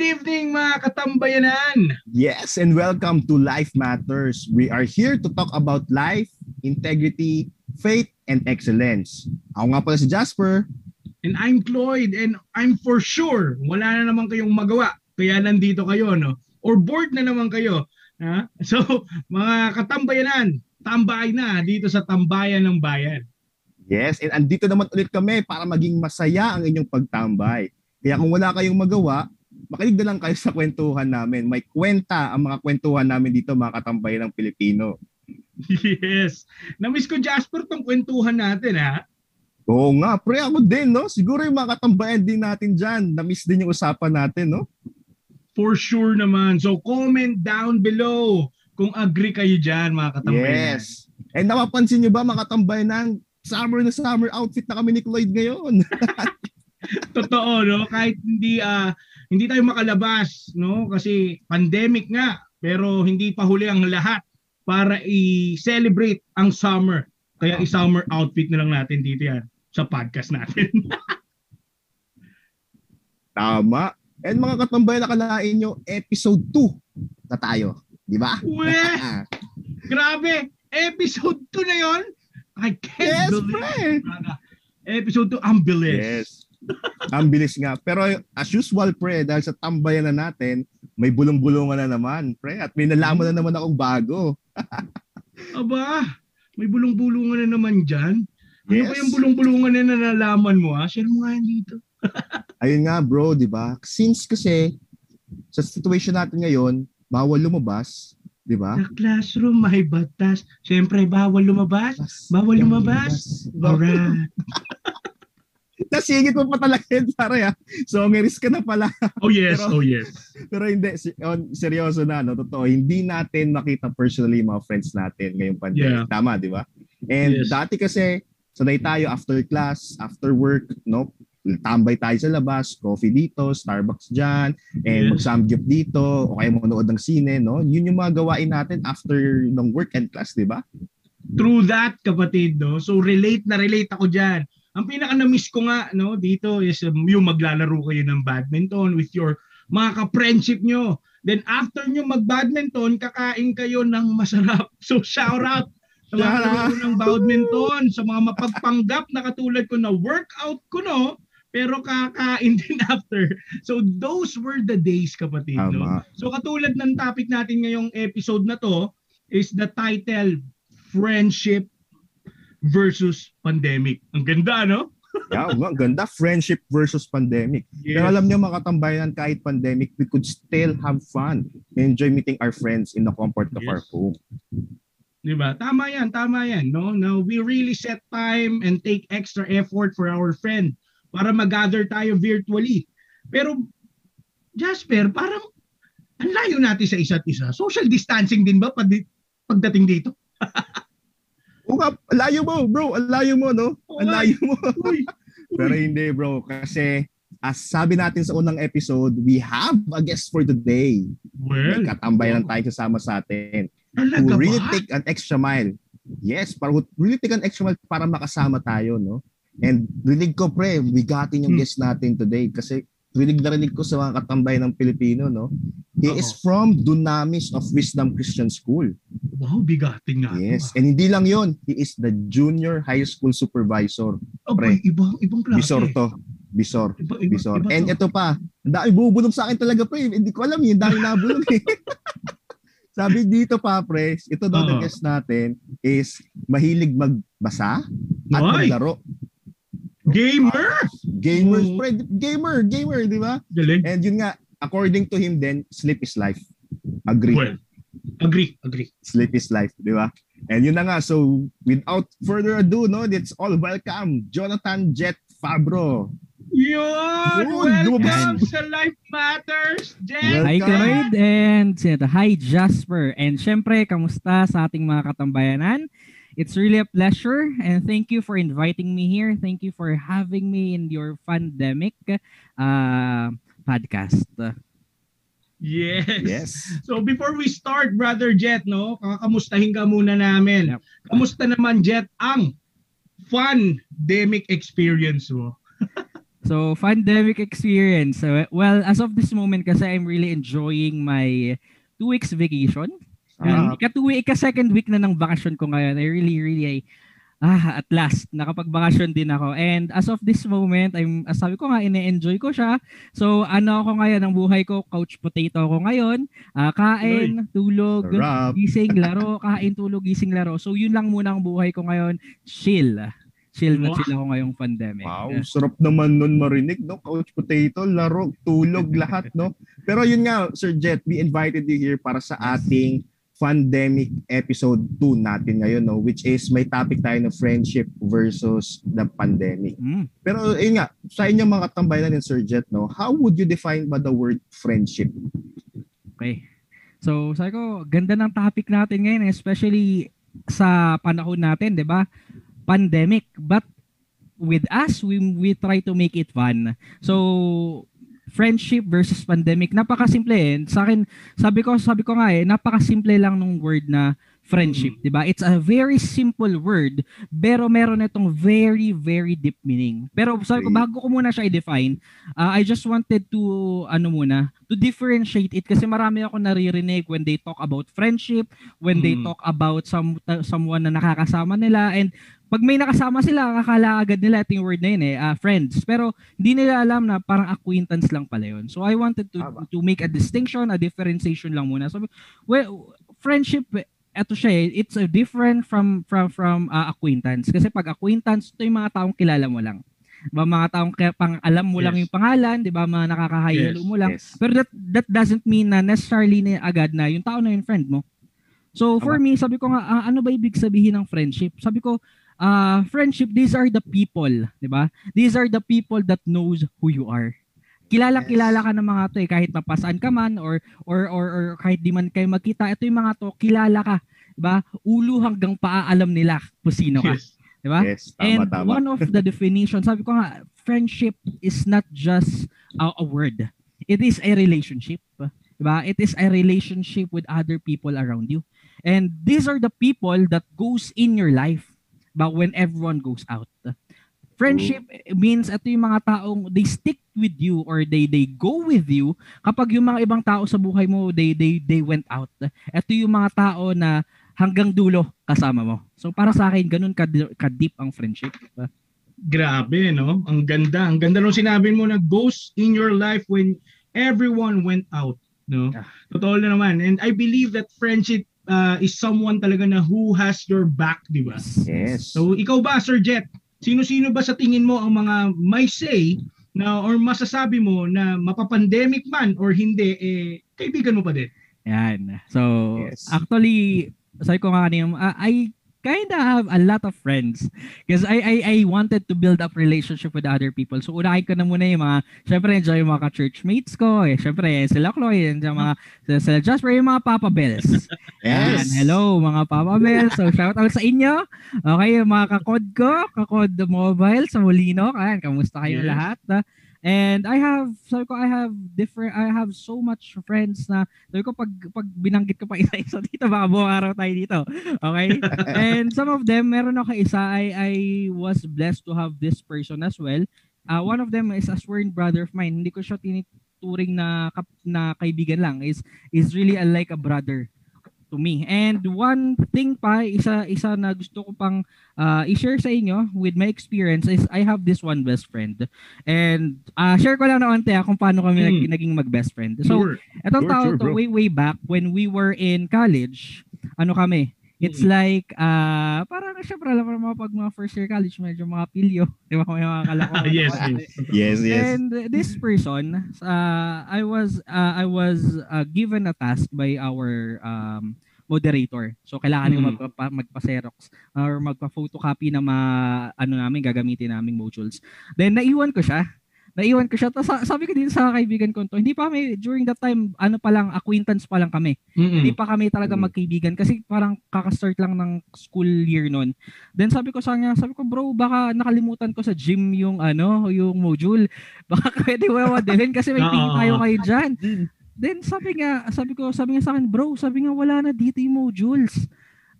Good evening mga katambayanan! Yes, and welcome to Life Matters. We are here to talk about life, integrity, faith, and excellence. Ako nga pala si Jasper. And I'm Cloyd and I'm for sure wala na naman kayong magawa. Kaya nandito kayo, no? Or bored na naman kayo. Ha? So, mga katambayanan, tambay na dito sa Tambayan ng Bayan. Yes, and andito naman ulit kami para maging masaya ang inyong pagtambay. Kaya kung wala kayong magawa, makinig na lang kayo sa kwentuhan namin. May kwenta ang mga kwentuhan namin dito, mga katambayan ng Pilipino. Yes. Namiss ko Jasper tong kwentuhan natin, ha? Oo nga, pre, ako din, no? Siguro yung mga katambayan din natin dyan. Namiss din yung usapan natin, no? For sure naman. So, comment down below kung agree kayo dyan, mga katambayan. Yes. And napapansin nyo ba, mga katambayan, summer na summer outfit na kami ni Cloyd ngayon. Totoo, no? Kahit hindi uh, hindi tayo makalabas, no? Kasi pandemic nga, pero hindi pa huli ang lahat para i-celebrate ang summer. Kaya i-summer outfit na lang natin dito yan sa podcast natin. Tama. And mga katambayan, nakalain nyo, episode 2 na tayo. Di ba? Grabe! Episode 2 na yon I can't yes, believe it. Episode 2, ang bilis. Yes. Ang bilis nga. Pero as usual, pre, dahil sa tambayan na natin, may bulong-bulungan na naman, pre. At may nalaman na naman akong bago. Aba, may bulong-bulungan na naman dyan. Ano yes. ba yung bulong-bulungan na nalalaman mo ha? Share mo nga yan dito. Ayun nga bro, di ba? Since kasi sa situation natin ngayon, bawal lumabas, di ba? Sa classroom may batas. Siyempre, bawal lumabas. Bawal lumabas. Alright. Nasingit mo pa talaga yun, pare ah. So, may risk ka na pala. Oh yes, pero, oh yes. Pero hindi, seryoso na, no? Totoo, hindi natin makita personally mga friends natin ngayong pandemic. Yeah. Tama, di ba? And yes. dati kasi, sanay tayo after class, after work, no? tambay tayo sa labas, coffee dito, Starbucks dyan, and yes. mag-samgyup dito, o kaya manood ng sine, no? Yun yung mga gawain natin after ng work and class, di ba? True that, kapatid, no? So relate na relate ako dyan. Ang pinaka na-miss ko nga, no, dito is um, yung maglalaro kayo ng badminton with your mga ka-friendship nyo. Then after nyo mag-badminton, kakain kayo ng masarap. So shout out sa mga ng badminton, sa mga mapagpanggap na katulad ko na workout ko, no? pero kakain din after. So those were the days kapatid. No? So katulad ng topic natin ngayong episode na to is the title Friendship versus Pandemic. Ang ganda, no? yeah, ang ganda. Friendship versus pandemic. Yes. Pero alam niyo mga katambayan, kahit pandemic, we could still have fun. Enjoy meeting our friends in the comfort of yes. our home. Diba? Tama yan, tama yan. No? Now, we really set time and take extra effort for our friend para mag-gather tayo virtually. Pero Jasper, parang ang layo natin sa isa't isa. Social distancing din ba pag pagdating dito? Nga, layo mo, bro. Ang layo mo, no? Ang layo mo. Uy, uy. Pero hindi, bro. Kasi as sabi natin sa unang episode, we have a guest for today. Well, katambayan oh. tayo kasama sa atin. Who really ba? take an extra mile. Yes, para really take an extra mile para makasama tayo, no? And rinig ko pre, bigatin yung hmm. guest natin today kasi rinig na rinig ko sa mga katambay ng Pilipino, no? He Uh-oh. is from Dunamis of Wisdom Christian School. Wow, bigatin nga. Yes, and hindi lang yon he is the junior high school supervisor. Oh, pre. ibang ibang klase. Bisor to. Bisor. Iba, iba, Bisor. Iba and ito pa, dami bubulong sa akin talaga pre. Hindi ko alam, yung dami nabulong eh. Sabi dito pa, pre, ito daw uh-huh. guest natin is mahilig magbasa at Why? maglaro. Gamer? Gamer, oh. friend. Gamer, gamer, di ba? Galing. And yun nga, according to him then, sleep is life. Agree. Well, agree, agree. Sleep is life, di ba? And yun na nga, so without further ado, no, it's all welcome, Jonathan Jet Fabro. Yun! Welcome sa Life Matters, Jet! Hi, Cloyd, and hi, Jasper. And syempre, kamusta sa ating mga katambayanan? It's really a pleasure and thank you for inviting me here. Thank you for having me in your pandemic uh, podcast. Yes. Yes. So before we start, Brother Jet, no, kakamustahin ka muna namin. Yep. Kamusta naman, Jet, ang fun demic experience mo? So, pandemic experience. Well, as of this moment kasi I'm really enjoying my two weeks vacation. And uh, ika two week, ika second week na ng vacation ko ngayon. I really, really, ah, at last, nakapag-vacation din ako. And as of this moment, I'm, as sabi ko nga, ine-enjoy ko siya. So, ano ako ngayon, ang buhay ko, couch potato ako ngayon. Uh, kain, tulog, Sarap. gising, laro, kain, tulog, gising, laro. So, yun lang muna ang buhay ko ngayon. Chill chill na chill ako ngayong pandemic. Wow, sarap naman nun marinig, no? Couch potato, laro, tulog, lahat, no? Pero yun nga, Sir Jet, we invited you here para sa ating pandemic episode 2 natin ngayon, no? Which is may topic tayo ng friendship versus the pandemic. Mm. Pero yun nga, sa inyong mga katambayan ni Sir Jet, no? How would you define ba the word friendship? Okay. So, sabi ko, ganda ng topic natin ngayon, especially sa panahon natin, 'di ba? pandemic. But with us, we, we try to make it fun. So, friendship versus pandemic, napakasimple eh. Sa akin, sabi ko, sabi ko nga eh, napakasimple lang nung word na friendship, mm-hmm. 'di ba? It's a very simple word, pero meron itong very very deep meaning. Pero sabi ko bago ko muna siya i-define, uh, I just wanted to ano muna, to differentiate it kasi marami ako naririnig when they talk about friendship, when mm. they talk about some uh, someone na nakakasama nila and pag may nakasama sila, akala agad nila ito yung word na yun eh, uh, friends. Pero hindi nila alam na parang acquaintance lang pala yun. So I wanted to to make a distinction, a differentiation lang muna. So well, friendship eto siya eh, it's a different from from from uh, acquaintance kasi pag acquaintance ito yung mga taong kilala mo lang ba mga taong kaya pang alam mo yes. lang yung pangalan, 'di ba? Mga nakakahayalo yes. mo lang. Yes. Pero that that doesn't mean na necessarily na agad na yung tao na yung friend mo. So for Tama. me, sabi ko nga uh, ano ba ibig sabihin ng friendship? Sabi ko uh, friendship these are the people, 'di ba? These are the people that knows who you are. Kilala kilala ka ng mga to eh kahit mapasaan ka man or or or, or kahit di man kayo magkita, ito yung mga to kilala ka, 'di ba? Ulo hanggang paa alam nila kung sino ka. Yes. 'Di ba? Yes, tama, And tama. one of the definitions, sabi ko nga friendship is not just a, a word. It is a relationship. 'Di ba? It is a relationship with other people around you. And these are the people that goes in your life but when everyone goes out. Friendship means ito yung mga taong they stick with you or they they go with you kapag yung mga ibang tao sa buhay mo they they they went out. Ito yung mga tao na hanggang dulo kasama mo. So para sa akin ganun ka, ka deep ang friendship. Grabe no? Ang ganda. Ang ganda nung sinabi mo na goes in your life when everyone went out, no? Yeah. Totoo na naman. And I believe that friendship uh, is someone talaga na who has your back, di ba? Yes. So ikaw ba, Sir Jet? Sino-sino ba sa tingin mo ang mga may say na or masasabi mo na mapapandemic man or hindi eh kaibigan mo pa din? Yan. So yes. actually sabi ko nga kanina, uh, I kind of have a lot of friends because I, I I wanted to build up relationship with other people. So unahin ko na muna yung mga syempre enjoy yung mga churchmates ko, eh syempre sila Chloe, yung mga sila, sila Jasper, yung mga Papa Bells. yes. And hello mga Papa Bells. So shout out sa inyo. Okay, yung mga kakod ko, kakod mobile sa Molino. Ayan, kamusta kayo yes. lahat? And I have, sabi ko, I have different, I have so much friends na, sabi ko, pag, pag binanggit ko pa isa-isa dito, baka buong araw tayo dito. Okay? and some of them, meron ako isa, I, I was blessed to have this person as well. Uh, one of them is a sworn brother of mine. Hindi ko siya tinituring na, na kaibigan lang. Is, is really a, like a brother to me. And one thing pa, isa isa na gusto ko pang uh, i-share sa inyo with my experience is I have this one best friend. And uh, share ko lang na onte kung paano kami mm. naging mag-best friend. So, sure. etong sure, tao sure, to way way back when we were in college, ano kami, It's mm-hmm. like, uh, parang syempre alam mo naman pag mga first year college, medyo mga pilyo. Di ba? May mga kalako. yes, yes. yes, yes. And this person, uh, I was, uh, I was uh, given a task by our um, moderator. So kailangan mm. Mm-hmm. magpa, magpa-xerox or magpa-photocopy ng mga ano namin gagamitin naming modules. Then naiwan ko siya naiwan ko siya. Tapos sabi ko din sa kaibigan ko to, hindi pa kami, during that time, ano pa lang, acquaintance pa lang kami. Mm-hmm. Hindi pa kami talaga magkaibigan kasi parang kakastart lang ng school year noon. Then sabi ko sa kanya, sabi ko, bro, baka nakalimutan ko sa gym yung ano, yung module. Baka pwede mo madalhin kasi may tingin tayo kayo dyan. Then sabi nga, sabi ko, sabi nga sa akin, bro, sabi nga wala na dito yung modules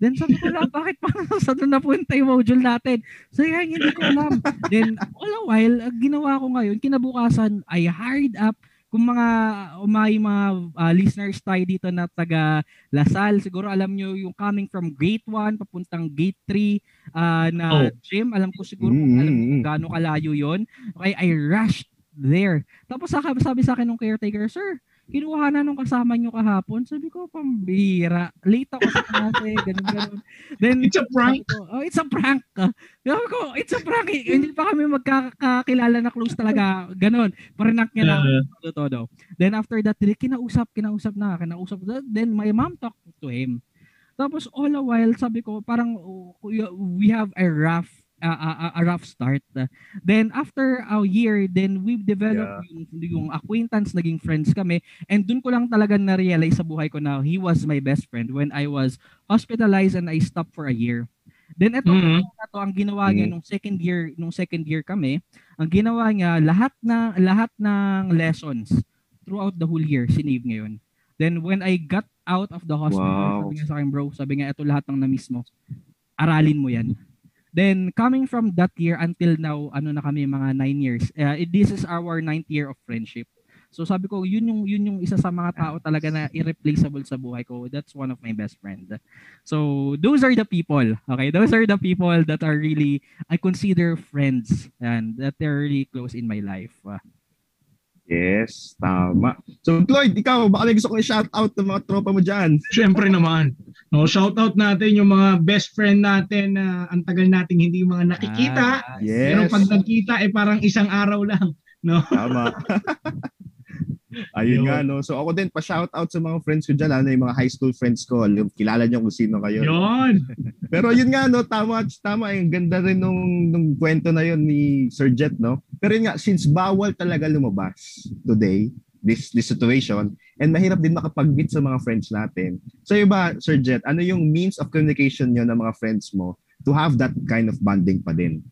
Then sabi ko lang, bakit parang sa doon napunta yung module natin? So yan, hindi ko alam. Then all a while, ginawa ko ngayon, kinabukasan, I hired up kung mga may mga uh, listeners tayo dito na taga Lasal, siguro alam nyo yung coming from gate 1 papuntang gate 3 uh, ah, na oh. gym, alam ko siguro mm-hmm. kung alam kung gaano kalayo yon. Okay, I rushed there. Tapos sabi sa akin ng caretaker, sir, kinuha na nung kasama nyo kahapon. Sabi ko, pambira. Late ako sa klase, ganun, ganun. Then, it's a prank? Ko, oh, it's a prank. Sabi ko, it's a prank. Eh, hindi pa kami magkakakilala na close talaga. Ganun. Parinak niya na. Uh, todo, Then after that, kinausap, kinausap na, kinausap. Then my mom talked to him. Tapos all a while, sabi ko, parang oh, we have a rough uh, a, a rough start. Then after a year, then we've developed yeah. yung, yung acquaintance, naging friends kami. And dun ko lang talaga na-realize sa buhay ko na he was my best friend when I was hospitalized and I stopped for a year. Then ito mm-hmm. na to ang ginawa niya mm-hmm. nung second year, nung second year kami, ang ginawa niya lahat na lahat ng lessons throughout the whole year sinave ngayon. Then when I got out of the hospital, wow. sabi niya sa akin, bro, sabi niya, ito lahat ng na-miss mo. Aralin mo yan. Then coming from that year until now, ano na kami mga nine years. Uh, this is our ninth year of friendship. So sabi ko, yun yung yun yung isa sa mga tao talaga na irreplaceable sa buhay ko. That's one of my best friend. So those are the people. Okay, those are the people that are really I consider friends and that they're really close in my life. Uh, Yes, tama. So Floyd, ikaw, baka may gusto kong shout out ng mga tropa mo dyan. Siyempre naman. No, shout out natin yung mga best friend natin na uh, ang tagal nating hindi mga nakikita. Ah, yes. Pero pag nagkita, eh parang isang araw lang. No? Tama. Ayun nga, no? So ako din, pa-shout out sa mga friends ko dyan, ano, yung mga high school friends ko. Kilala niyo kung sino kayo. Yun! Pero yun nga, no? Tama, tama. Yung ganda rin nung, nung kwento na yun ni Sir Jet, no? Pero yun nga, since bawal talaga lumabas today, this this situation, and mahirap din makapag-meet sa mga friends natin. So yung ba, Sir Jet, ano yung means of communication nyo ng mga friends mo to have that kind of bonding pa din?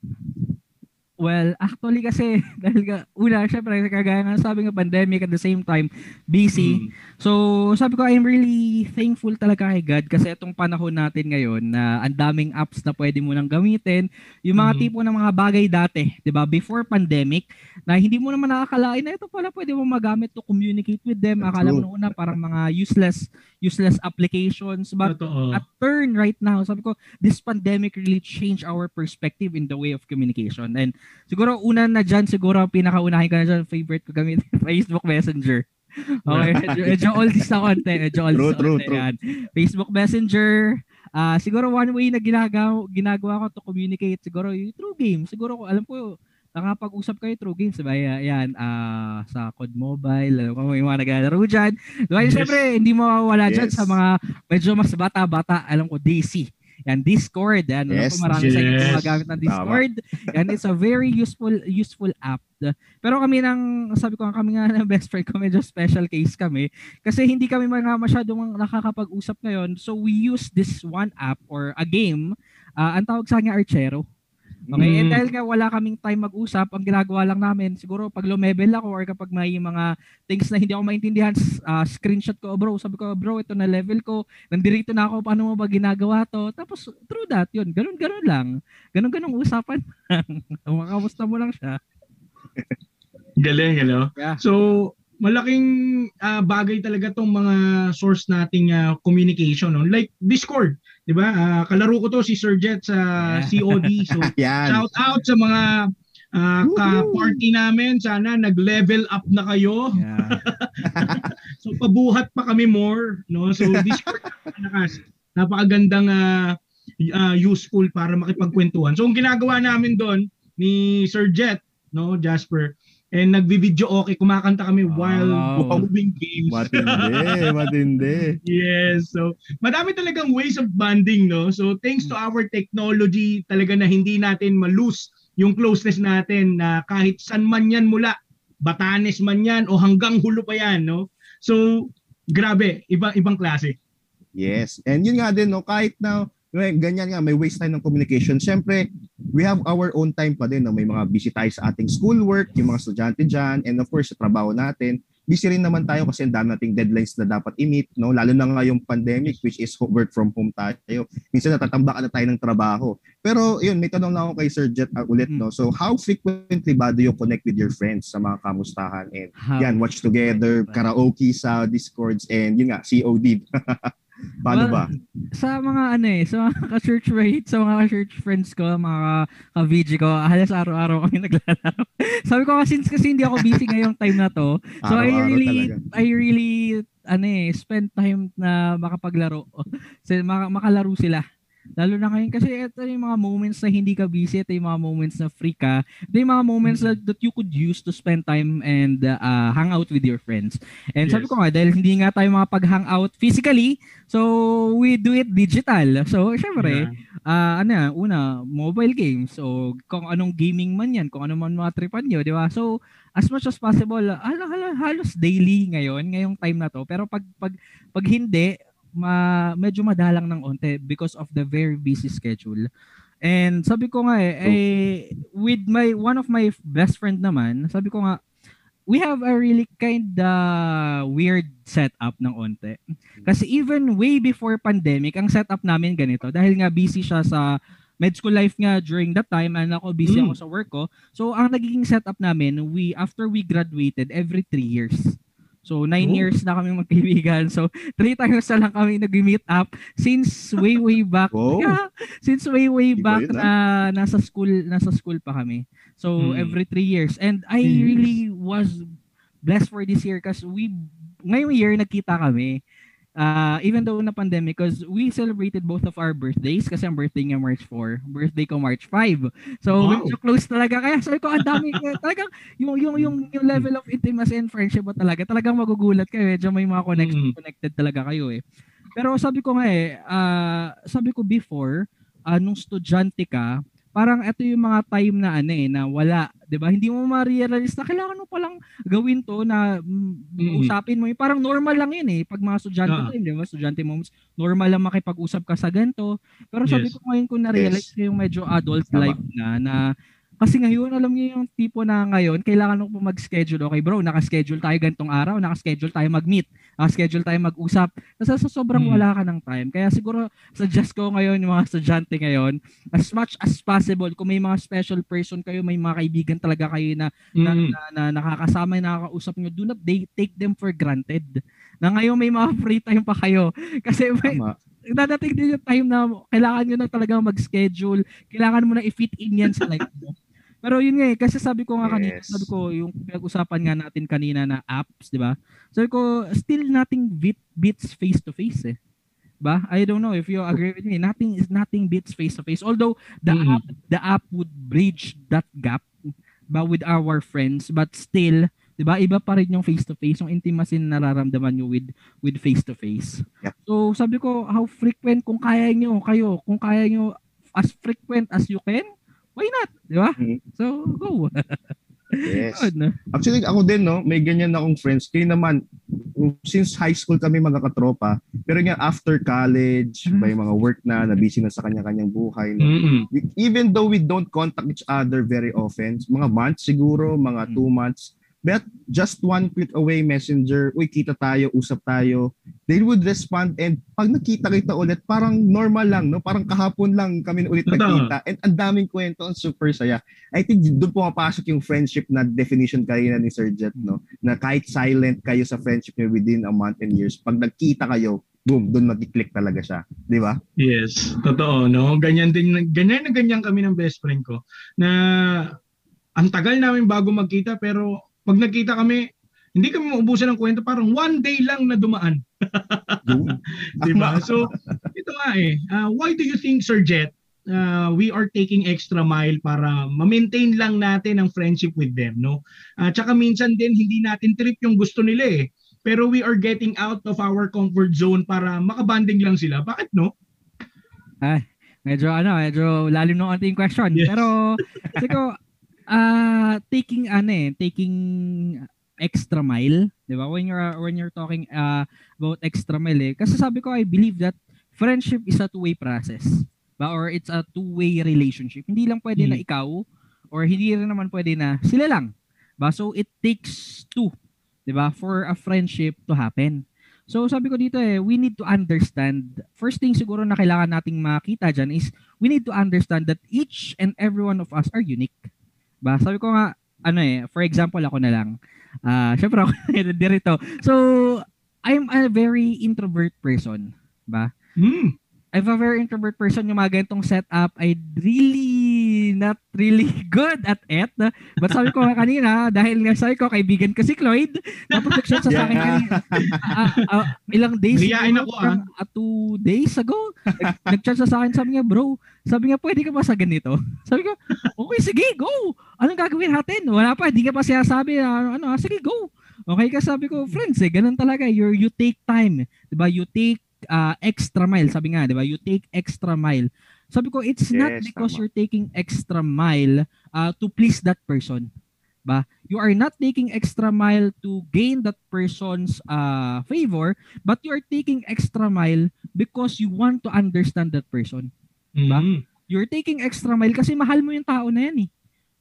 Well, actually kasi dahil ka, una syempre kagaya nga sabi ng pandemic at the same time busy. Mm. So, sabi ko I'm really thankful talaga kay God kasi itong panahon natin ngayon na ang daming apps na pwede mo nang gamitin. Yung mga mm. tipo ng mga bagay dati, 'di ba? Before pandemic na hindi mo naman nakakalain na ito pala pwede mo magamit to communicate with them. Akala mo una parang mga useless useless applications but Totoo. at turn right now sabi ko this pandemic really changed our perspective in the way of communication and Siguro una na dyan, siguro pinakaunahin ko na dyan, favorite ko gamit, Facebook Messenger. Okay, medyo, oldies na konti. Medyo oldies true, true, true. Yan. Facebook Messenger. Uh, siguro one way na ginagawa, ginagawa ko to communicate, siguro yung through game. Siguro alam ko, nakapag-usap kayo through games, diba? Yan, uh, sa COD Mobile, alam ko may mga naglalaro dyan. Diba? Yes. Siyempre, hindi mawawala yes. dyan sa mga medyo mas bata-bata, alam ko, DC. Yan, Discord. Yan, yes, po, marami yes. sa inyo gumagamit ng Discord. Tama. Yan, it's a very useful useful app. Pero kami nang, sabi ko kami nga ng best friend ko, medyo special case kami. Kasi hindi kami mga masyadong nakakapag-usap ngayon. So we use this one app or a game. Uh, ang tawag sa kanya Archero. Okay, mm. and dahil nga wala kaming time mag-usap, ang ginagawa lang namin, siguro pag lumevel ako or kapag may mga things na hindi ako maintindihan, uh, screenshot ko, bro, sabi ko, bro, ito na level ko, nandirito na ako, paano mo ba ginagawa to? Tapos, through that, yun, ganun-ganun lang. Ganun-ganun usapan. Makamusta mo lang siya. Galing, hello. Yeah. So, malaking uh, bagay talaga tong mga source nating uh, communication no like Discord 'di ba? Uh, kalaro ko to si Sir Jet sa COD so shout out sa mga uh, ka-party namin. Sana nag-level up na kayo. Yeah. so pabuhat pa kami more no? So Discord nakas napakagandang uh, uh, useful para makipagkwentuhan. So ang ginagawa namin doon ni Sir Jet no Jasper And nagbi-video okay, kumakanta kami while wow. moving games. Matindi, matindi. yes, so madami talagang ways of bonding, no? So thanks to our technology, talaga na hindi natin malose yung closeness natin na kahit san man yan mula, Batanes man yan o hanggang hulo pa yan, no? So, grabe, iba, ibang klase. Yes, and yun nga din, no? Kahit na ganyan nga, may waste time ng communication. Siyempre, we have our own time pa din. No? May mga busy tayo sa ating schoolwork, yung mga estudyante dyan, and of course, sa trabaho natin. busy rin naman tayo kasi ang dami nating deadlines na dapat i-meet, no? Lalo na ngayong pandemic which is work from home tayo. Minsan natatambakan na tayo ng trabaho. Pero yun, may tanong lang ako kay Sir Jet uh, ulit, no? So how frequently ba do you connect with your friends sa mga kamustahan? And how yan, watch together, karaoke sa Discords, and yun nga, COD. Paano well, ba? Sa mga ano eh, sa mga ka-church rate, sa mga ka-church friends ko, mga ka-VG ko, halos araw-araw kami naglalaro. Sabi ko kasi kasi hindi ako busy ngayong time na to. So I really talaga. I really ano eh, spend time na makapaglaro. so, mak- makalaro sila. Lalo na ngayon kasi ito yung mga moments na hindi ka busy, ito yung mga moments na free ka, ito yung mga moments that, that you could use to spend time and uh, hang out with your friends. And yes. sabi ko nga, dahil hindi nga tayo makapag-hang out physically, so we do it digital. So, syempre, yeah. uh, ano yan, una, mobile games. So, kung anong gaming man yan, kung ano man mga tripan nyo, di ba? So, as much as possible, hal- hal- halos daily ngayon, ngayong time na to. Pero pag, pag, pag hindi, ma medyo madalang ng onte because of the very busy schedule. And sabi ko nga eh, eh with my one of my best friend naman, sabi ko nga we have a really kind of weird setup ng onte. Kasi even way before pandemic, ang setup namin ganito dahil nga busy siya sa med school life nga during that time and ako busy mm. ako sa work ko. So ang nagiging setup namin, we after we graduated every three years So, nine oh. years na kami magkaibigan. So, three times na lang kami nag-meet up since way, way back. Wow. Yeah, since way, way back na ah. nasa school, nasa school pa kami. So, hmm. every three years. And I really was blessed for this year kasi we, ngayong year, nagkita kami uh, even though na pandemic, because we celebrated both of our birthdays kasi ang birthday niya March 4, birthday ko March 5. So, wow. medyo close talaga. Kaya sabi ko, ang dami, talagang yung, yung, yung, yung level of intimacy and friendship mo talaga, talagang magugulat kayo. Medyo may mga connection, mm. connected talaga kayo eh. Pero sabi ko nga eh, uh, sabi ko before, uh, nung estudyante ka, parang ito yung mga time na ano eh, na wala, 'di ba? Hindi mo ma-realize na kailangan mo palang gawin 'to na mm, usapin mo. Yung parang normal lang 'yun eh. Pag mga estudyante yeah. time, 'di ba? Estudyante moments, normal lang makipag-usap ka sa ganito. Pero sabi yes. ko ngayon ko na-realize yes. yung medyo adult Tama. life na na kasi ngayon, alam niyo yung tipo na ngayon, kailangan po mag-schedule. Okay bro, naka-schedule tayo gantong araw, naka-schedule tayo mag-meet, naka-schedule tayo mag-usap. Kasi sa sobrang hmm. wala ka ng time. Kaya siguro, suggest ko ngayon, yung mga estudyante ngayon, as much as possible, kung may mga special person kayo, may mga kaibigan talaga kayo na, hmm. na, na, na nakakasama, nakakausap nyo, do not they, take them for granted. Na ngayon may mga free time pa kayo. Kasi may, Tama dadating din yung time na kailangan nyo na talaga mag-schedule. Kailangan mo na i-fit in yan sa life mo. Pero yun nga eh, kasi sabi ko nga kanina, yes. sabi ko, yung pinag-usapan nga natin kanina na apps, di ba? Sabi ko, still nothing beat, beats face-to-face eh. Ba? I don't know if you agree with me. Nothing is nothing beats face-to-face. Although the mm-hmm. app the app would bridge that gap ba with our friends, but still, 'di ba? Iba pa rin yung face-to-face, yung intimacy na nararamdaman niyo with with face-to-face. Yeah. So, sabi ko, how frequent kung kaya niyo kayo, kung kaya niyo as frequent as you can, why not? Di ba? Mm-hmm. So, go. yes. Actually, ako din, no, may ganyan akong friends. Kaya naman, since high school kami mga katropa, pero nga after college, mm-hmm. may mga work na, na busy na sa kanya-kanyang buhay. No? Mm-hmm. Even though we don't contact each other very often, mga months siguro, mga mm-hmm. two months, But just one click away messenger, uy, kita tayo, usap tayo. They would respond and pag nakita kita ulit, parang normal lang, no? Parang kahapon lang kami ulit nagkita. And ang daming kwento, ang super saya. I think doon pumapasok yung friendship na definition kanina ni Sir Jet, no? Na kahit silent kayo sa friendship niyo within a month and years, pag nagkita kayo, boom, doon mag-click talaga siya. Di ba? Yes, totoo, no? Ganyan din, ganyan na ganyan kami ng best friend ko na ang tagal namin bago magkita pero pag nagkita kami, hindi kami maubusan ng kwento, parang one day lang na dumaan. Di ba? So, ito nga eh. Uh, why do you think, Sir Jet, uh, we are taking extra mile para ma-maintain lang natin ang friendship with them, no? At uh, tsaka minsan din hindi natin trip yung gusto nila eh. Pero we are getting out of our comfort zone para makabanding lang sila. Bakit no? Ay, medyo ano, medyo lalim ng ating question. Yes. Pero siguro uh, taking ano eh, taking extra mile, 'di ba? When you're when you're talking uh, about extra mile eh, kasi sabi ko I believe that friendship is a two-way process. Ba or it's a two-way relationship. Hindi lang pwede hmm. na ikaw or hindi rin naman pwede na sila lang. Ba so it takes two. 'di ba? For a friendship to happen. So sabi ko dito eh, we need to understand. First thing siguro na kailangan nating makita diyan is we need to understand that each and every one of us are unique. Ba, sabi ko nga ano eh, for example ako na lang. Ah, uh, syempre ako dito. So I'm a very introvert person, ba? Mm. I'm a very introvert person yung mga ganitong setup I really not really good at it. But sabi ko kanina, dahil nga sabi ko, kaibigan ko si Cloyd, tapos nag-chat sa akin kanina. Uh, uh, ilang days ago, ako, ah. uh, two days ago, nag-chat sa akin, sabi niya, bro, sabi niya, pwede ka ba sa ganito? Sabi ko, okay, sige, go! Anong gagawin natin? Wala pa, hindi ka pa siya sabi, uh, ano, sige, go! Okay ka, sabi ko, friends, eh, ganun talaga. You're, you take time. Diba? You take uh, extra mile, sabi nga, 'di ba? You take extra mile. Sabi ko, it's yes, not because tama. you're taking extra mile uh, to please that person. Ba? You are not taking extra mile to gain that person's uh, favor, but you are taking extra mile because you want to understand that person. Ba? Mm-hmm. You're taking extra mile kasi mahal mo yung tao na yan eh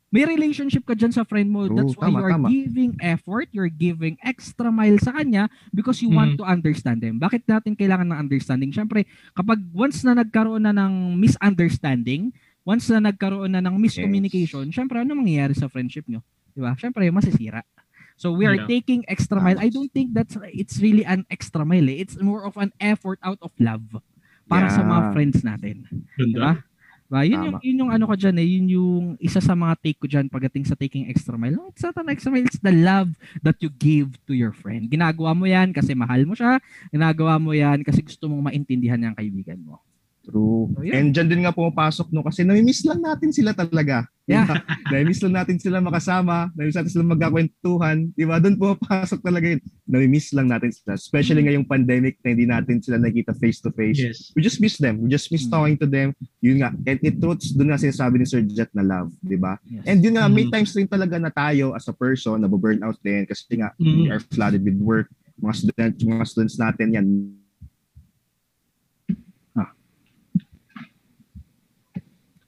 may relationship ka dyan sa friend mo. That's why tama, you are tama. giving effort, you're giving extra mile sa kanya because you mm. want to understand them. Bakit natin kailangan ng understanding? Siyempre, kapag once na nagkaroon na ng misunderstanding, once na nagkaroon na ng miscommunication, yes. syempre, ano mangyayari sa friendship nyo? Di ba? Syempre, masisira. So we are yeah. taking extra mile. I don't think that's it's really an extra mile. Eh. It's more of an effort out of love para yeah. sa mga friends natin. Di ba? Ba, yun yung yun yung ano ko diyan eh, yun yung isa sa mga take ko diyan pagdating sa taking extra mile. No, it's not an extra mile, it's the love that you give to your friend. Ginagawa mo 'yan kasi mahal mo siya, ginagawa mo 'yan kasi gusto mong maintindihan yung kaibigan mo. True. So, yeah. And dyan din nga pumapasok no kasi nami-miss lang natin sila talaga. Yeah. nami-miss lang natin sila makasama, nami-miss natin sila magkakwentuhan, di ba? Doon pumapasok talaga yun. Nami-miss lang natin sila. Especially ngayong pandemic na hindi natin sila nakita face to face. Yes. We just miss them. We just miss mm. talking to them. Yun nga. And it roots doon nga sinasabi ni Sir Jet na love, di ba? Yes. And yun nga, may mm. times rin talaga na tayo as a person, na burn out din kasi nga mm. we are flooded with work. Mga student, mga students natin yan,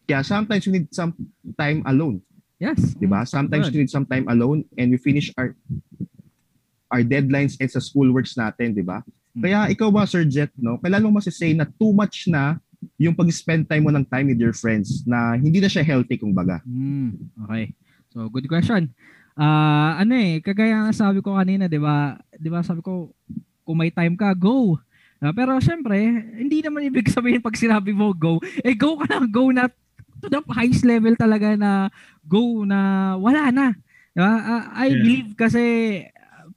Kaya sometimes we need some time alone. Yes. 'Di ba? Sometimes Good. we need some time alone and we finish our our deadlines and sa school works natin, 'di ba? Hmm. Kaya ikaw ba Sir Jet, no? Kailan mo masisay na too much na yung pag-spend time mo ng time with your friends na hindi na siya healthy kung baga? Mm, okay. So, good question. Ah, uh, ano eh, kagaya ng sabi ko kanina, 'di ba? 'Di ba sabi ko kung may time ka, go. Uh, pero syempre, hindi naman ibig sabihin pag sinabi mo go, eh go ka na, go na to the highest level talaga na go na wala na. Diba? Uh, I yeah. believe kasi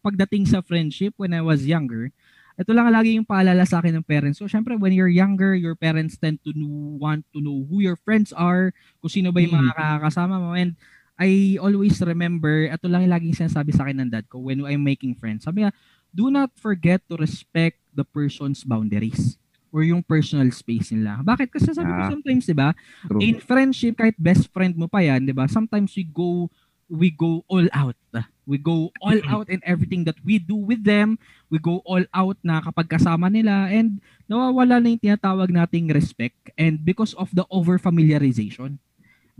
pagdating sa friendship when I was younger, ito lang lagi yung paalala sa akin ng parents. So, syempre, when you're younger, your parents tend to know, want to know who your friends are, kung sino ba yung mga mm-hmm. kasama mo. And I always remember, ito lang yung laging sinasabi sa akin ng dad ko when I'm making friends. Sabi nga, do not forget to respect the person's boundaries or yung personal space nila. Bakit? Kasi sabi ko ah, sometimes, 'di ba? In friendship kahit best friend mo pa 'yan, 'di ba? Sometimes we go we go all out. We go all out in everything that we do with them. We go all out na kapag kasama nila and nawawala na yung tinatawag nating respect and because of the over familiarization.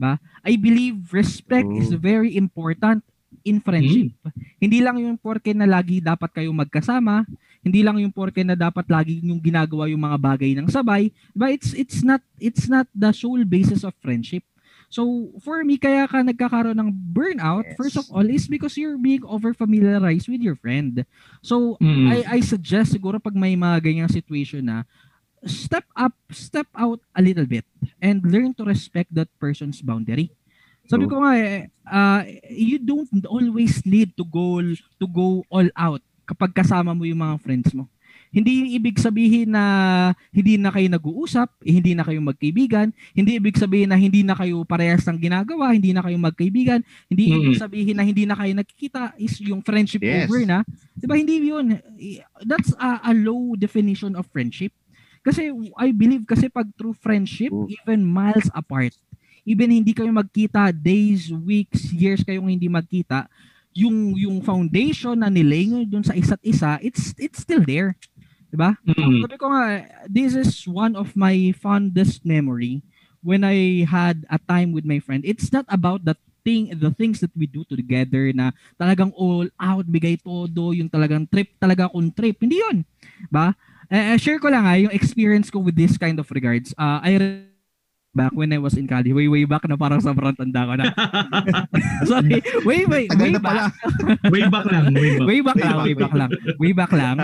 Ba? I believe respect oh. is very important in friendship. Mm. Hindi lang yung porke na lagi dapat kayo magkasama, hindi lang yung porke na dapat lagi yung ginagawa yung mga bagay ng sabay, but it's it's not it's not the sole basis of friendship. So, for me, kaya ka nagkakaroon ng burnout, yes. first of all, is because you're being over-familiarized with your friend. So, mm. I, I suggest siguro pag may mga ganyang situation na, step up, step out a little bit and learn to respect that person's boundary. Sabi ko nga eh, uh, you don't always need to go to go all out kapag kasama mo yung mga friends mo. Hindi ibig sabihin na hindi na kayo nag-uusap, eh, hindi na kayo magkaibigan, hindi ibig sabihin na hindi na kayo parehas ng ginagawa, hindi na kayo magkaibigan, hindi mm-hmm. ibig sabihin na hindi na kayo nakikita is yung friendship yes. over na. 'Di ba? Hindi 'yun. That's a, a low definition of friendship. Kasi I believe kasi pag true friendship, even miles apart, even hindi kayo magkita days, weeks, years kayong hindi magkita, yung yung foundation na nilay nyo dun sa isa't isa, it's it's still there. 'Di ba? Mm-hmm. Sabi ko nga, this is one of my fondest memory when I had a time with my friend. It's not about that thing the things that we do together na talagang all out bigay todo yung talagang trip talaga kung trip hindi yun ba uh, share ko lang ha yung experience ko with this kind of regards uh, I back when I was in Cali way way back na parang sobrang tanda ko na. Sorry. Way way way back. Way back lang way back, way back, way back. lang. Way back lang.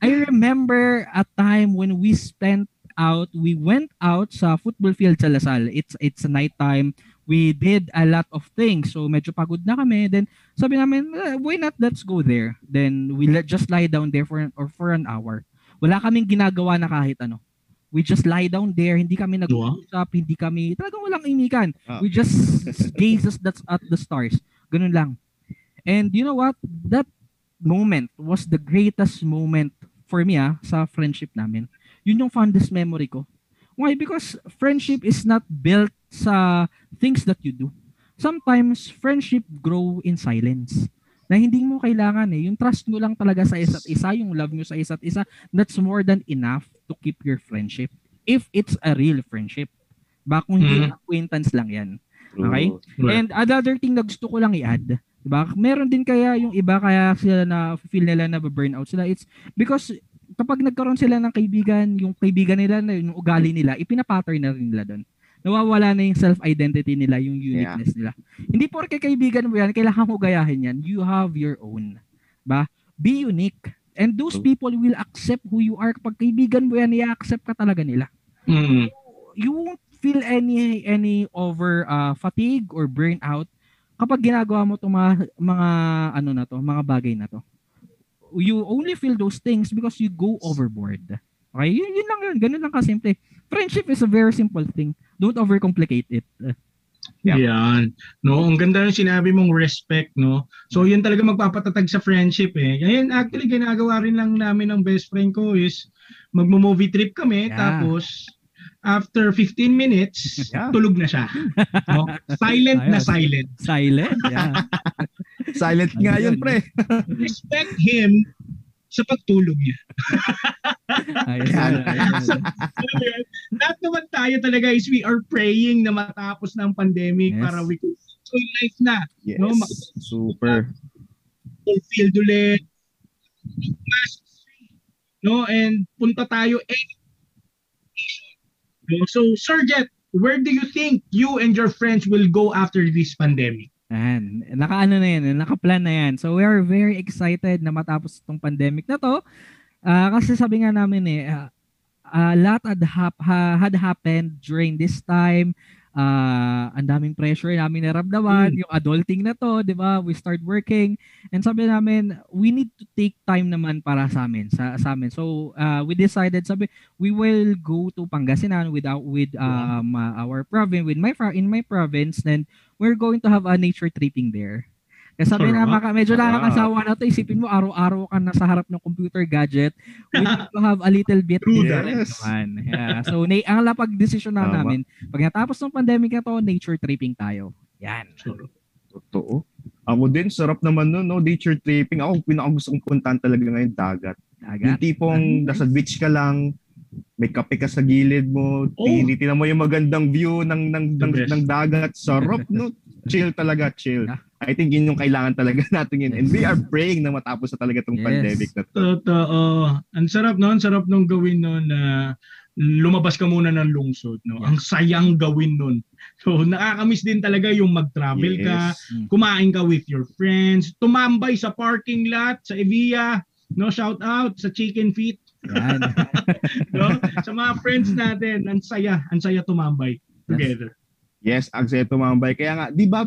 I remember a time when we spent out we went out sa football field sa Lasal. It's it's night time we did a lot of things. So medyo pagod na kami. Then sabi namin, eh, why not? Let's go there? Then we let just lie down there for an, or for an hour. Wala kaming ginagawa na kahit ano. We just lie down there, hindi kami nag-usap, hindi kami, talagang walang imikan. Ah. We just gaze at the stars. Ganun lang. And you know what? That moment was the greatest moment for me ah, sa friendship namin. Yun yung fondest memory ko. Why? Because friendship is not built sa things that you do. Sometimes, friendship grow in silence. Na hindi mo kailangan eh. Yung trust mo lang talaga sa isa't isa, yung love mo sa isa't isa, that's more than enough to keep your friendship. If it's a real friendship. Ba kung hindi mm-hmm. acquaintance lang yan. Okay? Right. And another thing na gusto ko lang i-add, diba? Meron din kaya yung iba kaya sila na feel nila na burnout sila. It's because kapag nagkaroon sila ng kaibigan, yung kaibigan nila, yung ugali nila, ipinapattern na rin nila doon nawawala na yung self-identity nila, yung uniqueness yeah. nila. Hindi porke kaibigan mo yan, kailangan mo gayahin yan. You have your own. Ba? Be unique. And those people will accept who you are. Kapag kaibigan mo yan, i-accept ka talaga nila. Mm. You won't feel any any over uh, fatigue or burnout kapag ginagawa mo itong mga, mga ano na to, mga bagay na to. You only feel those things because you go overboard. Okay? Yun, yun lang yun. Ganun lang kasimple. Friendship is a very simple thing. Don't overcomplicate it. Yeah. Yan. No, ang ganda ng sinabi mong respect, no. So, yun talaga magpapatatag sa friendship eh. Ngayon, actually ginagawa rin lang namin ng best friend ko is magmo-movie trip kami yeah. tapos after 15 minutes, yeah. tulog na siya. No? Silent na silent. Silent? Yeah. silent nga yun, pre. Respect him sa pagtulog niya. ayun, ayun. Lahat naman tayo talaga is we are praying na matapos ng pandemic yes. para we could enjoy life na. Yes, no? super. Fulfilled ulit. No? And punta tayo any no? So, Sir Jet, where do you think you and your friends will go after this pandemic? Ayan, nakaano na yan, nakaplan na yan. So we are very excited na matapos itong pandemic na to. Uh, kasi sabi nga namin eh, uh, a lot had, hap- had happened during this time uh, ang daming pressure namin naramdaman, mm. yung adulting na to, di ba? We start working. And sabi namin, we need to take time naman para sa amin. Sa, sa amin. So, uh, we decided, sabi, we will go to Pangasinan with, with um, uh, our province, with my, in my province, then we're going to have a nature tripping there. Kasi sabi na maka, medyo nakakasawa na to. Isipin mo, araw-araw ka na sa harap ng computer gadget. We need to have a little bit True yes. naman. Yeah. So, na, ang lapag decision na namin, pag natapos ng pandemic na to, nature tripping tayo. Yan. Totoo. Ako din, sarap naman nun, no? Nature tripping. Ako, pinaka gusto kong puntahan talaga ngayon, dagat. Dagat? Yung tipong nasa beach ka lang, may kape ka sa gilid mo, oh. tinitin mo yung magandang view ng ng ng, ng dagat, sarap no. Chill talaga, chill. Yeah. I think yun yung kailangan talaga natin yun. And we are praying na matapos na talaga itong yes. pandemic na to. Totoo. Ang sarap no? Ang sarap nung gawin no na lumabas ka muna ng lungsod. No? Ang sayang gawin nun. So nakakamiss din talaga yung mag-travel yes. ka, kumain ka with your friends, tumambay sa parking lot, sa Evia, no shout out sa Chicken Feet. Yan. no? Sa mga friends natin, ang saya, ang saya tumambay together. Yes, saya tumambay. Kaya nga, di ba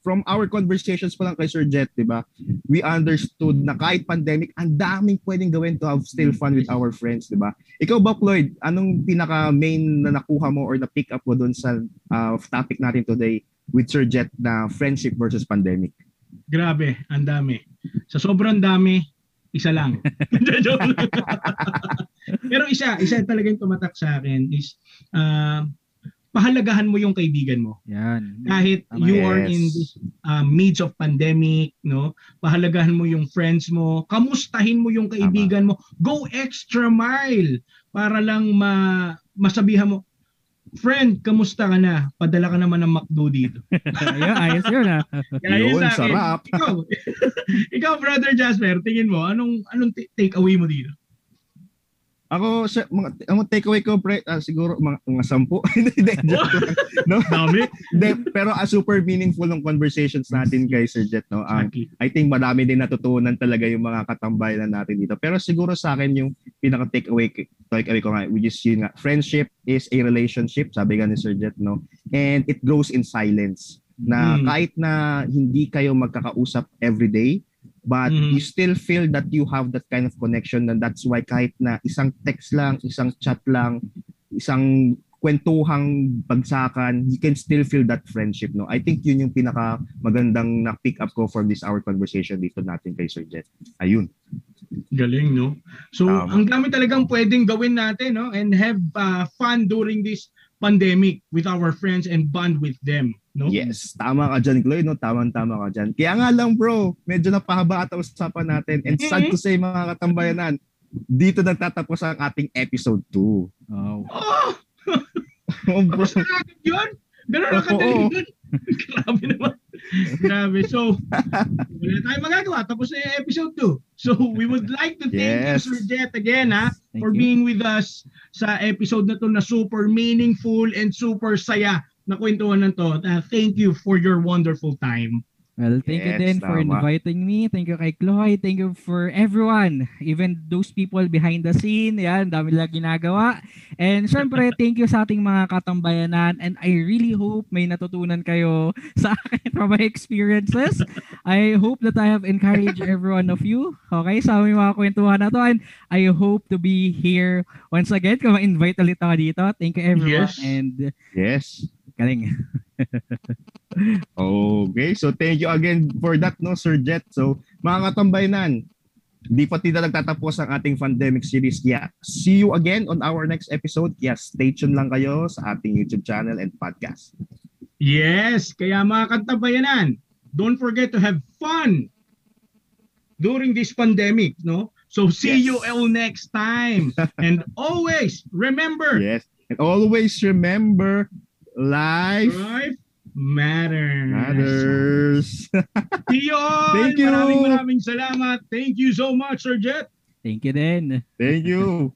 from our conversations pa lang kay Sir Jet, di ba? We understood na kahit pandemic, ang daming pwedeng gawin to have still fun with our friends, di ba? Ikaw ba, Floyd, anong pinaka main na nakuha mo or na pick up mo doon sa uh, topic natin today with Sir Jet na friendship versus pandemic? Grabe, ang dami. Sa sobrang dami, isa lang. Pero isa, isa talagang tumatak sa akin is uh, pahalagahan mo yung kaibigan mo. Yan. Kahit Tama, you yes. are in this uh, midst of pandemic, no? Pahalagahan mo yung friends mo, kamustahin mo yung kaibigan Tama. mo. Go extra mile para lang ma masabihan mo friend, kamusta ka na? Padala ka naman ng McDo dito. Ayun, ayos yun ah. Kaya yun sarap. Ikaw, ikaw, brother Jasper, tingin mo, anong anong t- take away mo dito? Ako, sa, mga, ang takeaway ko, pre, ah, siguro mga, mga sampu. Hindi, hindi, joke lang. no? Dami. Hindi, pero ah, super meaningful ng conversations natin kay Sir Jet. No? Um, I think marami din natutunan talaga yung mga katambayan natin dito. Pero siguro sa akin yung pinaka takeaway takeaway ko nga which is yun nga friendship is a relationship sabi nga ni Sir Jet no and it grows in silence na Mm. kahit na hindi kayo magkakausap every day but Mm. you still feel that you have that kind of connection and that's why kahit na isang text lang isang chat lang isang kwentuhang bagsakan, you can still feel that friendship, no? I think yun yung pinaka magandang na pick up ko from this hour conversation dito natin kay Sir Jet. Ayun. Galing, no? So, Tama. ang dami talagang pwedeng gawin natin, no? And have uh, fun during this pandemic with our friends and bond with them, no? Yes, tama ka dyan, Chloe, no? Tamang-tama ka dyan. Kaya nga lang, bro, medyo napahaba ata usapan natin. And sad to say, mga katambayanan, dito nagtatapos ang ating episode 2. Oh. Oh! Oh, bro. Na? Ganun Oo. kadali yun? Grabe naman. Grabe. So, wala tayong magagawa. Tapos na yung episode 2. So, we would like to thank Yes. you, Sir Jet, again, ha? Thank for you. being with us sa episode na to na super meaningful and super saya na kwentuhan na to. Uh, thank you for your wonderful time. Well, thank you Yes, din for inviting me. Thank you kay Chloe. Thank you for everyone. Even those people behind the scene. Yan, dami lang ginagawa. And syempre, thank you sa ating mga katambayanan. And I really hope may natutunan kayo sa akin from my experiences. I hope that I have encouraged every one of you. Okay, sa aming mga kwentuhan na to. And I hope to be here once again. Kung ma-invite ulit ako dito. Thank you everyone. Yes. And Yes. Galing. Okay, so thank you again for that, no, Sir Jet. So, mga katambayanan, di pa tila nagtatapos ang ating pandemic series. Yeah, see you again on our next episode. Yes, stay tuned lang kayo sa ating YouTube channel and podcast. Yes, kaya mga kantabayanan, don't forget to have fun during this pandemic, no? So see Yes. you all next time. and always remember, Yes, and always remember, life life matters. matters. See you all. Thank you. Maraming maraming salamat. Thank you so much, Sir Jet. Thank you din. thank you.